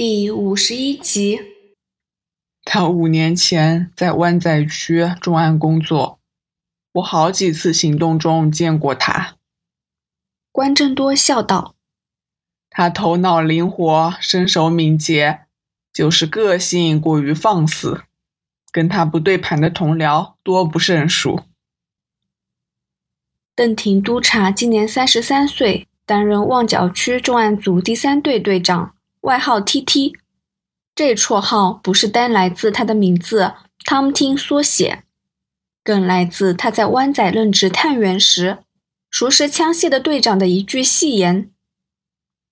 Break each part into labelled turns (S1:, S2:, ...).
S1: 第五十一集。
S2: 他五年前在湾仔区重案工作，我好几次行动中见过他。
S1: 关正多笑道：“
S2: 他头脑灵活，身手敏捷，就是个性过于放肆，跟他不对盘的同僚多不胜数。”
S1: 邓廷督察今年三十三岁，担任旺角区重案组第三队队长。外号 T.T，这绰号不是单来自他的名字 Tom Tin 缩写，更来自他在湾仔任职探员时，熟识枪械的队长的一句戏言：“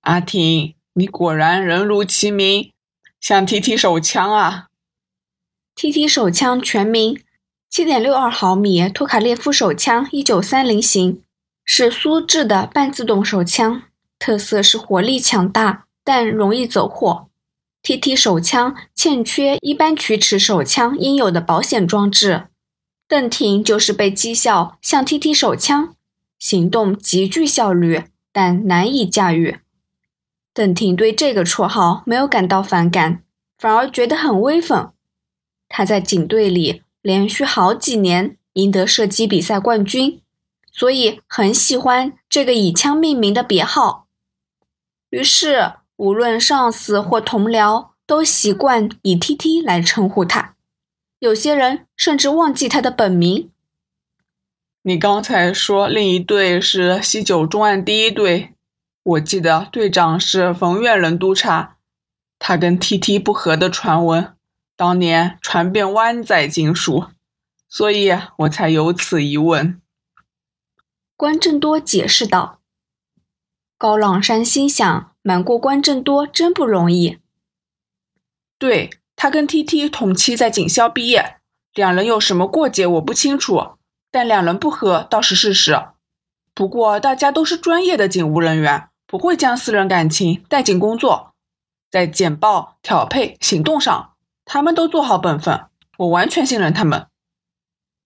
S2: 阿婷，你果然人如其名，像 T.T 手枪啊
S1: ！”T.T 手枪全名：七点六二毫米托卡列夫手枪，一九三零型，是苏制的半自动手枪，特色是火力强大。但容易走火。T.T 手枪欠缺一般曲尺手枪应有的保险装置。邓婷就是被讥笑像 T.T 手枪，行动极具效率，但难以驾驭。邓婷对这个绰号没有感到反感，反而觉得很威风。他在警队里连续好几年赢得射击比赛冠军，所以很喜欢这个以枪命名的别号。于是。无论上司或同僚，都习惯以 T.T 来称呼他。有些人甚至忘记他的本名。
S2: 你刚才说另一队是西九重案第一队，我记得队长是冯远仁督察，他跟 T.T 不和的传闻，当年传遍湾仔警署，所以我才有此疑问。
S1: 关正多解释道。高朗山心想。瞒过关正多真不容易。
S2: 对他跟 T T 同期在警校毕业，两人有什么过节我不清楚，但两人不和倒是事实。不过大家都是专业的警务人员，不会将私人感情带进工作。在简报、调配、行动上，他们都做好本分，我完全信任他们。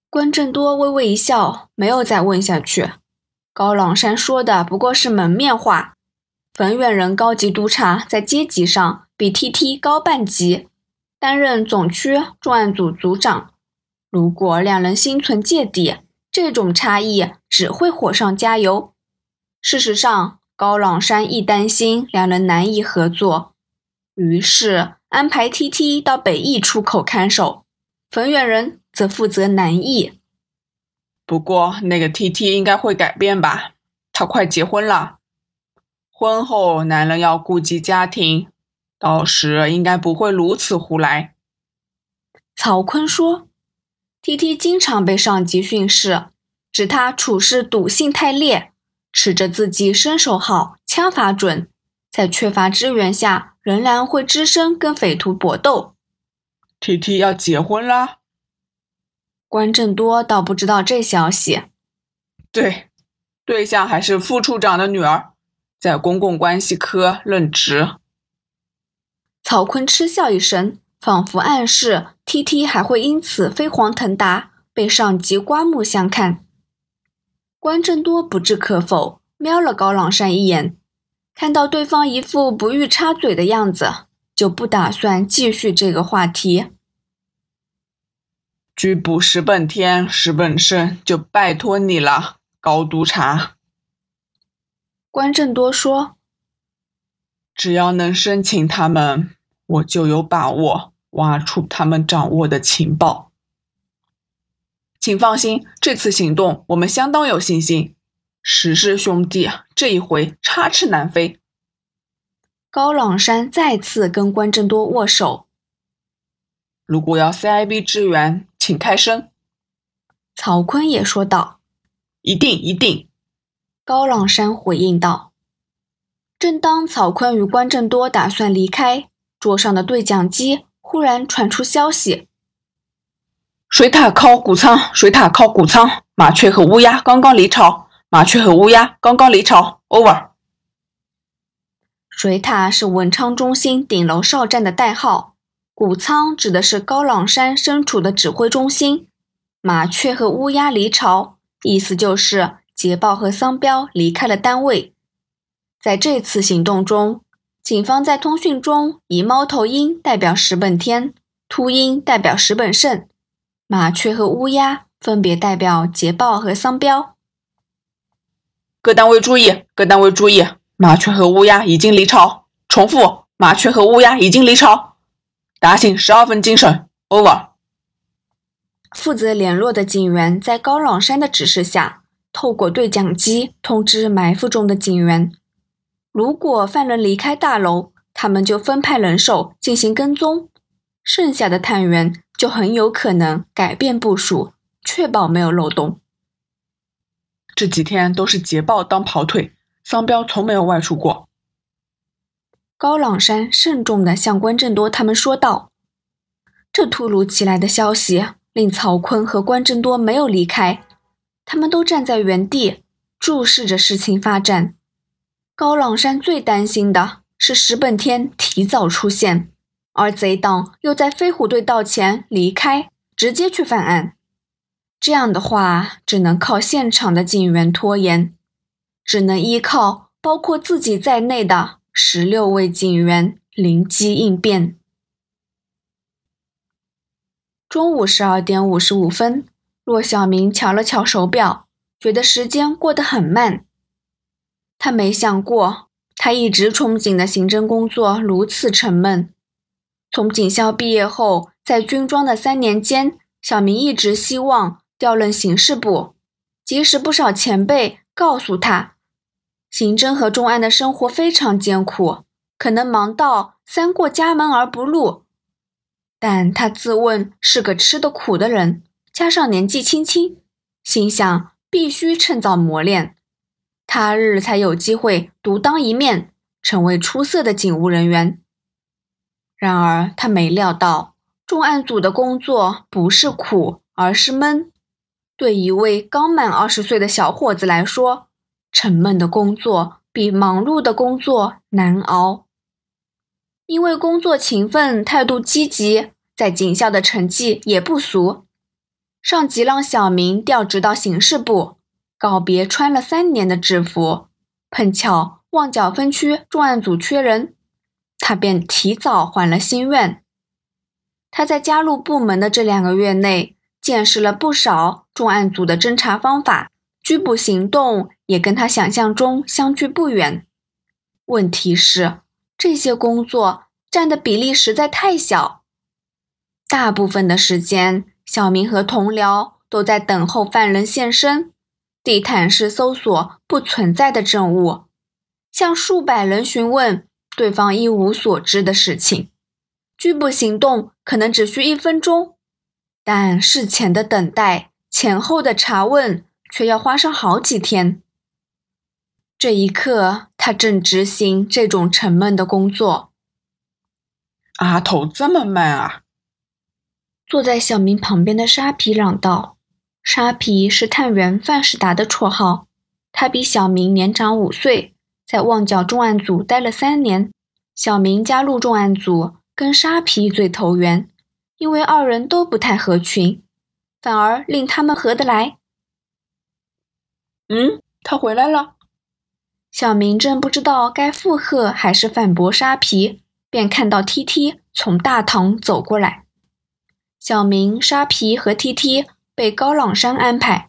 S1: 关正多微微一笑，没有再问下去。高朗山说的不过是门面话。冯远仁高级督察在阶级上比 T.T 高半级，担任总区重案组组长。如果两人心存芥蒂，这种差异只会火上加油。事实上，高朗山亦担心两人难以合作，于是安排 T.T 到北翼出口看守，冯远仁则负责南翼。
S2: 不过，那个 T.T 应该会改变吧？他快结婚了。婚后，男人要顾及家庭，到时应该不会如此胡来。
S1: 曹坤说：“T T 经常被上级训斥，指他处事赌性太烈，持着自己身手好、枪法准，在缺乏支援下，仍然会只身跟匪徒搏斗。
S2: ”T T 要结婚啦？
S1: 关正多倒不知道这消息。
S2: 对，对象还是副处长的女儿。在公共关系科任职。
S1: 曹坤嗤笑一声，仿佛暗示 T T 还会因此飞黄腾达，被上级刮目相看。关正多不置可否，瞄了高朗山一眼，看到对方一副不欲插嘴的样子，就不打算继续这个话题。
S2: 拘捕石本天、石本胜，就拜托你了，高督察。
S1: 关正多说：“
S2: 只要能申请他们，我就有把握挖出他们掌握的情报。请放心，这次行动我们相当有信心。石氏兄弟这一回插翅难飞。”
S1: 高朗山再次跟关正多握手。
S2: 如果要 CIB 支援，请开声。
S1: 曹坤也说道：“
S2: 一定，一定。”
S1: 高朗山回应道：“正当曹坤与关正多打算离开，桌上的对讲机忽然传出消息：
S2: 水塔靠谷仓，水塔靠谷仓，麻雀和乌鸦刚刚离巢，麻雀和乌鸦刚刚离巢。Over。
S1: 水塔是文昌中心顶楼哨站的代号，谷仓指的是高朗山身处的指挥中心。麻雀和乌鸦离巢，意思就是。”捷豹和桑彪离开了单位，在这次行动中，警方在通讯中以猫头鹰代表石本天，秃鹰代表石本胜，麻雀和乌鸦分别代表捷豹和桑彪。
S2: 各单位注意，各单位注意，麻雀和乌鸦已经离巢。重复，麻雀和乌鸦已经离巢。打醒十二分精神，over。
S1: 负责联络的警员在高朗山的指示下，透过对讲机通知埋伏中的警员。如果犯人离开大楼，他们就分派人手进行跟踪，剩下的探员就很有可能改变部署，确保没有漏洞。
S2: 这几天都是捷豹当跑腿，桑彪从没有外出过。
S1: 高朗山慎重地向关正多他们说道：“这突如其来的消息令曹坤和关正多没有离开，他们都站在原地注视着事情发展。”高朗山最担心的是石本天提早出现，而贼党又在飞虎队到前离开，直接去犯案。这样的话，只能靠现场的警员拖延，只能依靠包括自己在内的十六位警员灵机应变。中午十二点五十五分，骆小明瞧了瞧手表，觉得时间过得很慢。他没想过，他一直憧憬的刑侦工作如此沉闷。从警校毕业后，在军装的三年间，小明一直希望调任刑事部。即使不少前辈告诉他，刑侦和重案的生活非常艰苦，可能忙到三过家门而不入，但他自问是个吃得苦的人，加上年纪轻轻，心想必须趁早磨练。他日才有机会独当一面，成为出色的警务人员。然而，他没料到重案组的工作不是苦，而是闷。对一位刚满二十岁的小伙子来说，沉闷的工作比忙碌的工作难熬。因为工作勤奋、态度积极，在警校的成绩也不俗。上级让小明调职到刑事部。告别穿了三年的制服，碰巧旺角分区重案组缺人，他便提早还了心愿。他在加入部门的这两个月内，见识了不少重案组的侦查方法，拘捕行动也跟他想象中相距不远。问题是，这些工作占的比例实在太小，大部分的时间，小明和同僚都在等候犯人现身。地毯式搜索不存在的证物，向数百人询问对方一无所知的事情。拘捕行动可能只需一分钟，但事前的等待、前后的查问却要花上好几天。这一刻，他正执行这种沉闷的工作。
S2: 阿头这么慢啊！
S1: 坐在小明旁边的沙皮嚷道。沙皮是探员范世达的绰号，他比小明年长五岁，在旺角重案组待了三年。小明加入重案组，跟沙皮最投缘，因为二人都不太合群，反而令他们合得来。
S2: 嗯，他回来了。
S1: 小明正不知道该附和还是反驳沙皮，便看到 T T 从大堂走过来。小明、沙皮和 T T。被高朗山安排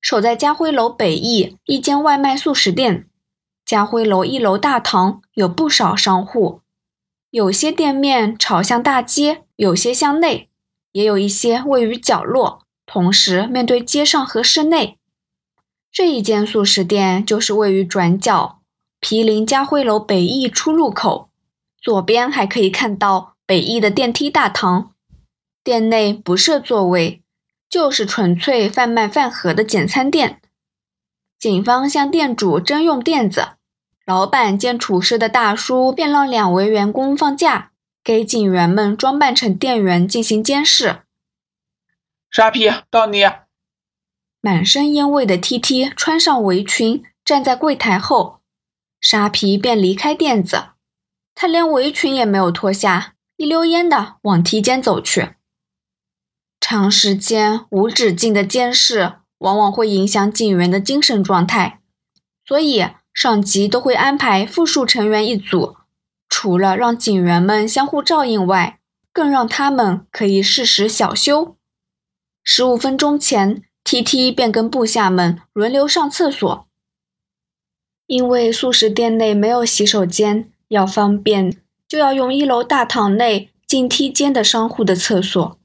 S1: 守在家辉楼北翼一间外卖速食店。家辉楼一楼大堂有不少商户，有些店面朝向大街，有些向内，也有一些位于角落，同时面对街上和室内。这一间速食店就是位于转角，毗邻家辉楼北翼出入口，左边还可以看到北翼的电梯大堂。店内不设座位。就是纯粹贩卖饭盒的简餐店。警方向店主征用垫子，老板见处事的大叔，便让两位员工放假，给警员们装扮成店员进行监视。
S2: 沙皮，到你。
S1: 满身烟味的 T T 穿上围裙，站在柜台后，沙皮便离开垫子。他连围裙也没有脱下，一溜烟的往梯间走去。长时间无止境的监视，往往会影响警员的精神状态，所以上级都会安排复数成员一组，除了让警员们相互照应外，更让他们可以适时小休。十五分钟前，T T 便跟部下们轮流上厕所，因为素食店内没有洗手间，要方便就要用一楼大堂内进梯间的商户的厕所。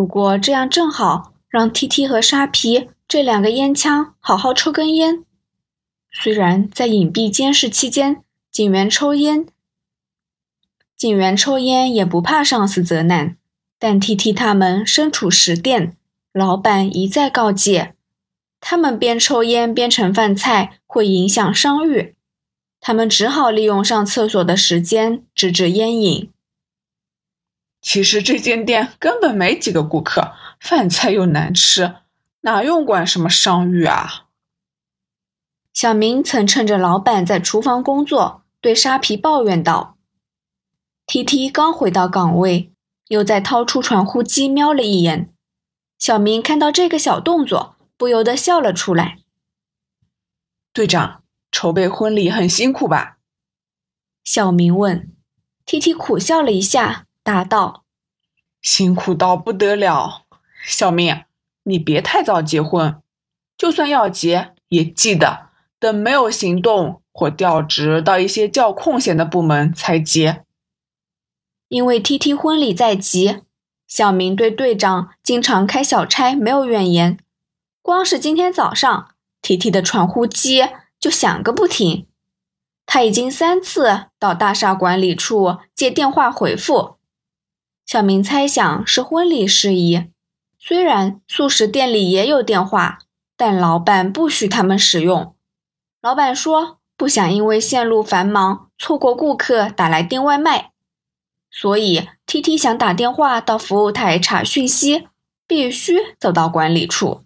S1: 不过这样正好让 T T 和沙皮这两个烟枪好好抽根烟。虽然在隐蔽监视期间，警员抽烟，警员抽烟也不怕上司责难，但 T T 他们身处食店。老板一再告诫，他们边抽烟边盛饭菜会影响商誉，他们只好利用上厕所的时间制止烟瘾。
S2: 其实这间店根本没几个顾客，饭菜又难吃，哪用管什么商誉啊？
S1: 小明曾趁着老板在厨房工作，对沙皮抱怨道：“T T 刚回到岗位，又在掏出传呼机瞄了一眼。”小明看到这个小动作，不由得笑了出来。
S2: 队长，筹备婚礼很辛苦吧？
S1: 小明问。T T 苦笑了一下，答道：“
S2: 辛苦到不得了。小明，你别太早结婚，就算要结，也记得等没有行动或调职到一些较空闲的部门才结。
S1: 因为 T T 婚礼在即。”小明对队长经常开小差没有怨言，光是今天早上，T T 的传呼机就响个不停。他已经三次到大厦管理处接电话回复。小明猜想是婚礼事宜，虽然素食店里也有电话，但老板不许他们使用。老板说不想因为线路繁忙错过顾客打来订外卖。所以，T T 想打电话到服务台查讯息，必须走到管理处。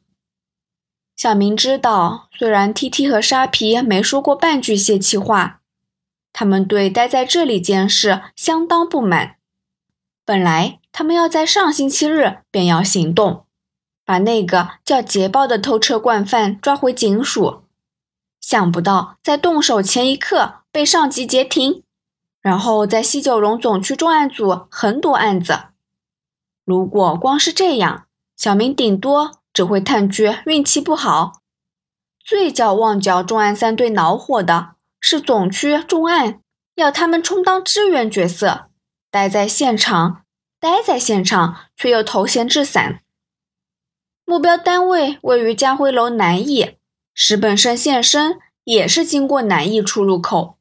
S1: 小明知道，虽然 T T 和沙皮没说过半句泄气话，他们对待在这里监视相当不满。本来他们要在上星期日便要行动，把那个叫捷豹的偷车惯犯抓回警署，想不到在动手前一刻被上级截停。然后在西九龙总区重案组横夺案子。如果光是这样，小明顶多只会叹句运气不好。最叫旺角重案三队恼火的是总区重案要他们充当支援角色，待在现场，待在现场却又头衔制伞。目标单位位于家辉楼南翼，石本胜现身也是经过南翼出入口。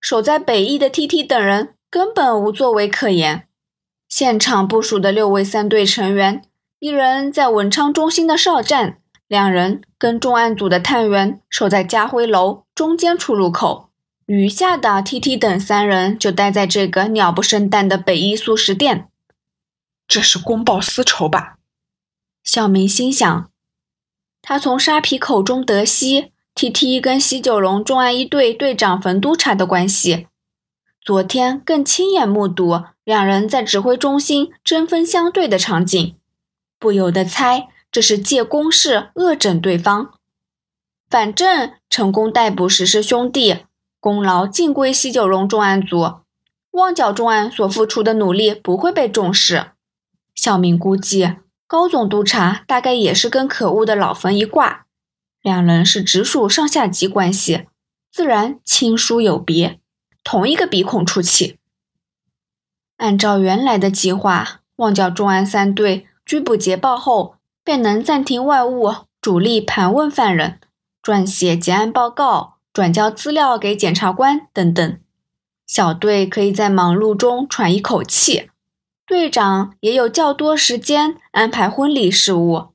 S1: 守在北翼的 T T 等人根本无作为可言。现场部署的六位三队成员，一人在文昌中心的哨站，两人跟重案组的探员守在家辉楼中间出入口，余下的 T T 等三人就待在这个鸟不生蛋的北一素食店。
S2: 这是公报私仇吧？
S1: 小明心想。他从沙皮口中得悉。T T 跟西九龙重案一队队长冯督察的关系，昨天更亲眼目睹两人在指挥中心针锋相对的场景，不由得猜这是借公事恶整对方。反正成功逮捕石氏兄弟，功劳尽归西九龙重案组，旺角重案所付出的努力不会被重视。小明估计高总督察大概也是跟可恶的老冯一挂。两人是直属上下级关系，自然亲疏有别，同一个鼻孔出气。按照原来的计划，旺角重案三队拘捕捷报后，便能暂停外务，主力盘问犯人，撰写结案报告，转交资料给检察官等等。小队可以在忙碌中喘一口气，队长也有较多时间安排婚礼事务。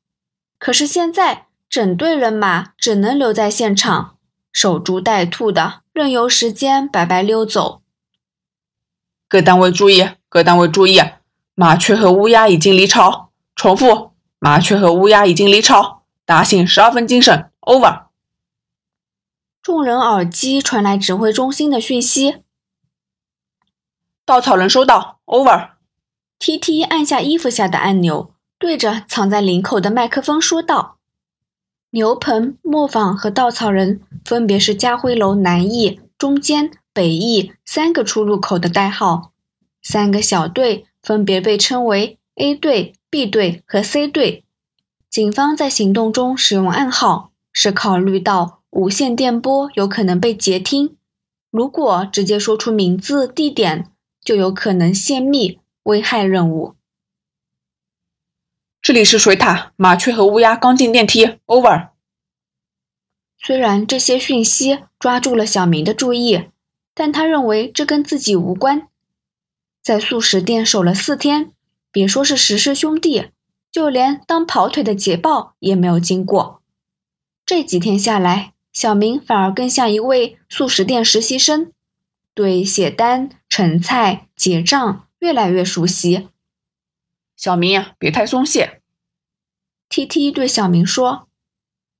S1: 可是现在。整队人马只能留在现场，守株待兔的，任由时间白白溜走。
S2: 各单位注意，各单位注意，麻雀和乌鸦已经离巢。重复，麻雀和乌鸦已经离巢。打醒十二分精神。Over。
S1: 众人耳机传来指挥中心的讯息。
S2: 稻草人收到。Over。
S1: T T 按下衣服下的按钮，对着藏在领口的麦克风说道。牛棚、磨坊和稻草人分别是家辉楼南翼、中间、北翼三个出入口的代号，三个小队分别被称为 A 队、B 队和 C 队。警方在行动中使用暗号，是考虑到无线电波有可能被截听，如果直接说出名字、地点，就有可能泄密，危害任务。
S2: 这里是水塔，麻雀和乌鸦刚进电梯，over。
S1: 虽然这些讯息抓住了小明的注意，但他认为这跟自己无关。在素食店守了四天，别说是十师兄弟。就连当跑腿的捷豹也没有经过。这几天下来，小明反而更像一位素食店实习生，对写单、盛菜、结账越来越熟悉。
S2: 小明，别太松懈。
S1: T T 对小明说。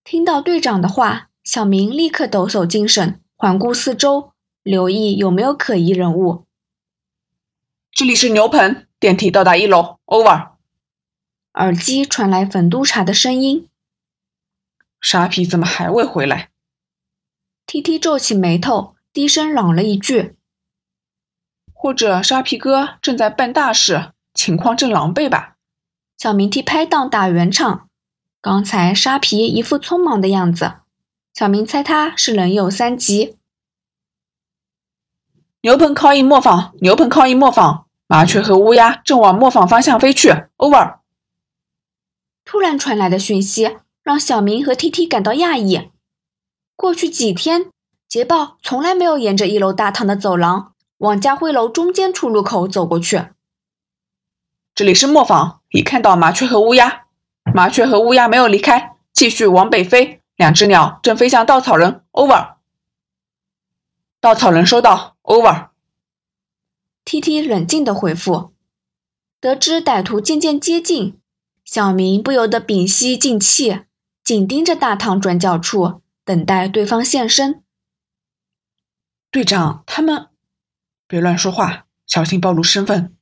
S1: 听到队长的话，小明立刻抖擞精神，环顾四周，留意有没有可疑人物。
S2: 这里是牛棚，电梯到达一楼，over。
S1: 耳机传来粉督察的声音：“
S2: 沙皮怎么还未回来
S1: ？”T T 皱起眉头，低声嚷了一句：“
S2: 或者沙皮哥正在办大事，情况正狼狈吧？”
S1: 小明替拍档打圆场。刚才沙皮一副匆忙的样子，小明猜他是人有三急。
S2: 牛棚靠近磨坊，牛棚靠近磨坊，麻雀和乌鸦正往磨坊方向飞去。Over。
S1: 突然传来的讯息让小明和 T T 感到讶异。过去几天，捷豹从来没有沿着一楼大堂的走廊往家辉楼中间出入口走过去。
S2: 这里是磨坊，已看到麻雀和乌鸦。麻雀和乌鸦没有离开，继续往北飞。两只鸟正飞向稻草人。Over。稻草人收到。Over。
S1: T T 冷静的回复。得知歹徒渐渐接近。小明不由得屏息静气，紧盯着大堂转角处，等待对方现身。
S2: 队长，他们别乱说话，小心暴露身份。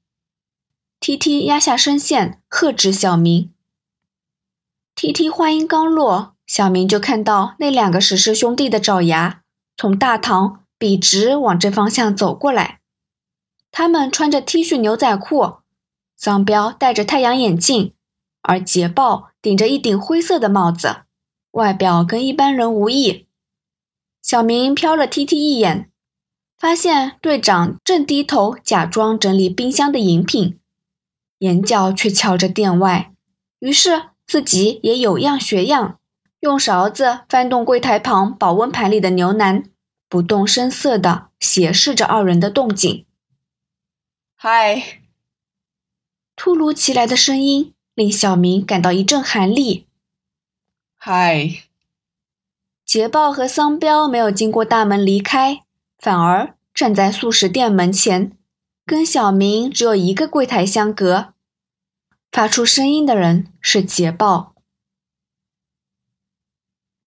S1: T T 压下声线，喝止小明。T T 话音刚落，小明就看到那两个石师兄弟的爪牙从大堂笔直往这方向走过来。他们穿着 T 恤牛仔裤，桑彪戴着太阳眼镜。而捷豹顶着一顶灰色的帽子，外表跟一般人无异。小明瞟了 T T 一眼，发现队长正低头假装整理冰箱的饮品，眼角却瞧着店外。于是自己也有样学样，用勺子翻动柜台旁保温盘里的牛腩，不动声色地斜视着二人的动静。
S2: 嗨！
S1: 突如其来的声音。令小明感到一阵寒栗。
S2: 嗨，
S1: 捷豹和桑彪没有经过大门离开，反而站在素食店门前，跟小明只有一个柜台相隔。发出声音的人是捷豹。